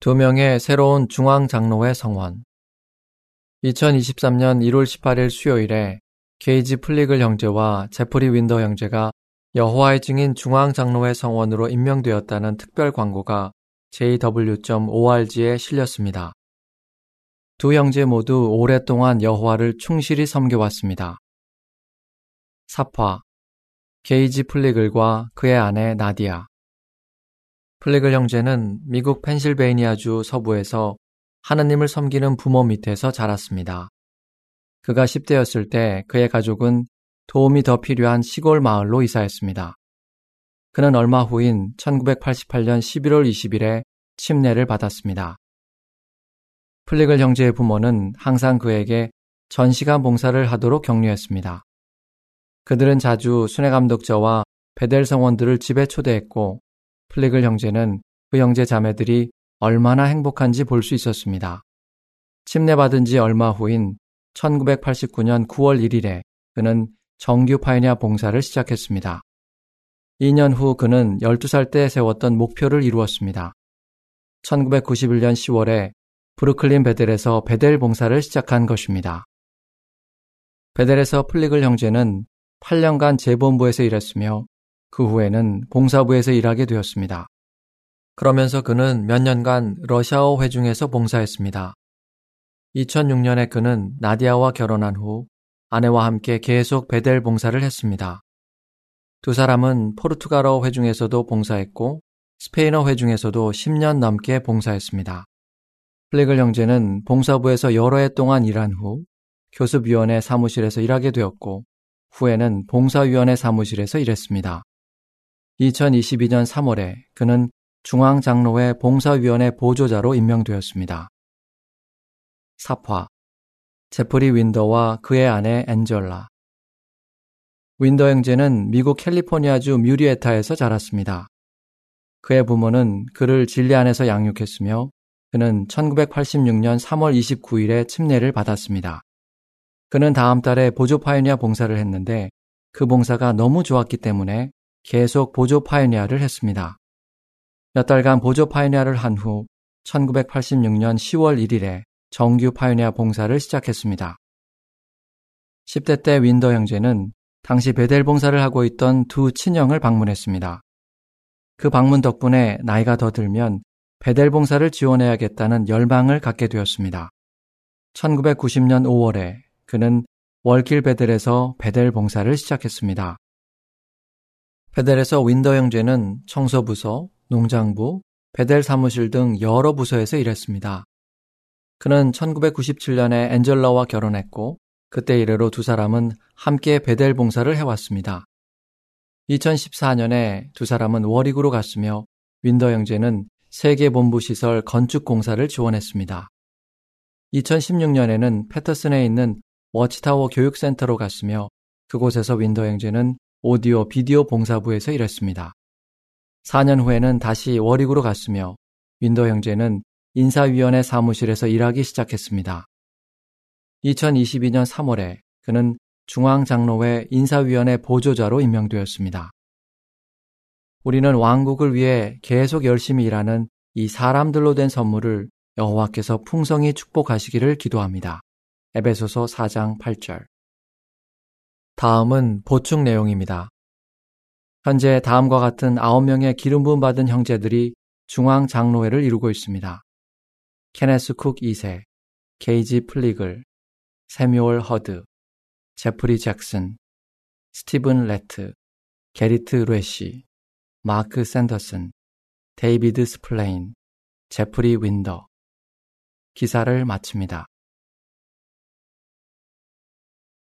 두 명의 새로운 중앙 장로회 성원. 2023년 1월 18일 수요일에 게이지 플리글 형제와 제프리 윈더 형제가 여호와의 증인 중앙 장로회 성원으로 임명되었다는 특별 광고가 jw.org에 실렸습니다. 두 형제 모두 오랫동안 여호와를 충실히 섬겨왔습니다. 삽화 게이지 플리글과 그의 아내 나디아 플리글 형제는 미국 펜실베이니아주 서부에서 하나님을 섬기는 부모 밑에서 자랐습니다. 그가 10대였을 때 그의 가족은 도움이 더 필요한 시골 마을로 이사했습니다. 그는 얼마 후인 1988년 11월 20일에 침례를 받았습니다. 플리글 형제의 부모는 항상 그에게 전시간 봉사를 하도록 격려했습니다. 그들은 자주 순회 감독저와 베델 성원들을 집에 초대했고 플리글 형제는 그 형제 자매들이 얼마나 행복한지 볼 수 있었습니다. 침례받은 지 얼마 후인 1989년 9월 1일에 그는 정규 파이니아 봉사를 시작했습니다. 2년 후 그는 12살 때 세웠던 목표를 이루었습니다. 1991년 10월에 브루클린 베델에서 베델 봉사를 시작한 것입니다. 베델에서 플리글 형제는 8년간 재본부에서 일했으며 그 후에는 봉사부에서 일하게 되었습니다. 그러면서 그는 몇 년간 러시아어 회중에서 봉사했습니다. 2006년에 그는 나디아와 결혼한 후 아내와 함께 계속 베델 봉사를 했습니다. 두 사람은 포르투갈어 회중에서도 봉사했고 스페인어 회중에서도 10년 넘게 봉사했습니다. 플레글 형제는 봉사부에서 여러 해 동안 일한 후 교습위원회 사무실에서 일하게 되었고 후에는 봉사위원회 사무실에서 일했습니다. 2022년 3월에 그는 중앙장로회 봉사위원회 보조자로 임명되었습니다. 사파 제프리 윈더와 그의 아내 앤젤라 윈더 형제는 미국 캘리포니아주 뮤리에타에서 자랐습니다. 그의 부모는 그를 진리 안에서 양육했으며 그는 1986년 3월 29일에 침례를 받았습니다. 그는 다음 달에 보조 파이오니아 봉사를 했는데 그 봉사가 너무 좋았기 때문에 계속 보조 파이오니아를 했습니다. 몇 달간 보조 파이오니아를 한 후 1986년 10월 1일에 정규 파이오니아 봉사를 시작했습니다. 10대 때 윈더 형제는 당시 베델 봉사를 하고 있던 두 친형을 방문했습니다. 그 방문 덕분에 나이가 더 들면 베델 봉사를 지원해야겠다는 열망을 갖게 되었습니다. 1990년 5월에 그는 월길 베델에서 베델 봉사를 시작했습니다. 베델에서 윈더 형제는 청소부서, 농장부, 베델 사무실 등 여러 부서에서 일했습니다. 그는 1997년에 앤젤라와 결혼했고 그때 이래로 두 사람은 함께 베델 봉사를 해왔습니다. 2014년에 두 사람은 워릭으로 갔으며 윈더 형제는 세계 본부 시설 건축 공사를 지원했습니다. 2016년에는 패터슨에 있는 워치타워 교육센터로 갔으며 그곳에서 윈더 형제는 오디오 비디오 봉사부에서 일했습니다. 4년 후에는 다시 워릭으로 갔으며 윈더 형제는 인사위원회 사무실에서 일하기 시작했습니다. 2022년 3월에 그는 중앙장로회 인사위원회 보조자로 임명되었습니다. 우리는 왕국을 위해 계속 열심히 일하는 이 사람들로 된 선물을 여호와께서 풍성히 축복하시기를 기도합니다. 에베소서 4장 8절 다음은 보충 내용입니다. 현재 다음과 같은 9명의 기름 부음 받은 형제들이 중앙 장로회를 이루고 있습니다. 케네스 쿡 2세, 게이지 플리글, 새뮤얼 허드, 제프리 잭슨, 스티븐 레트, 게리트 레시, 마크 샌더슨, 데이비드 스플레인, 제프리 윈더. 기사를 마칩니다.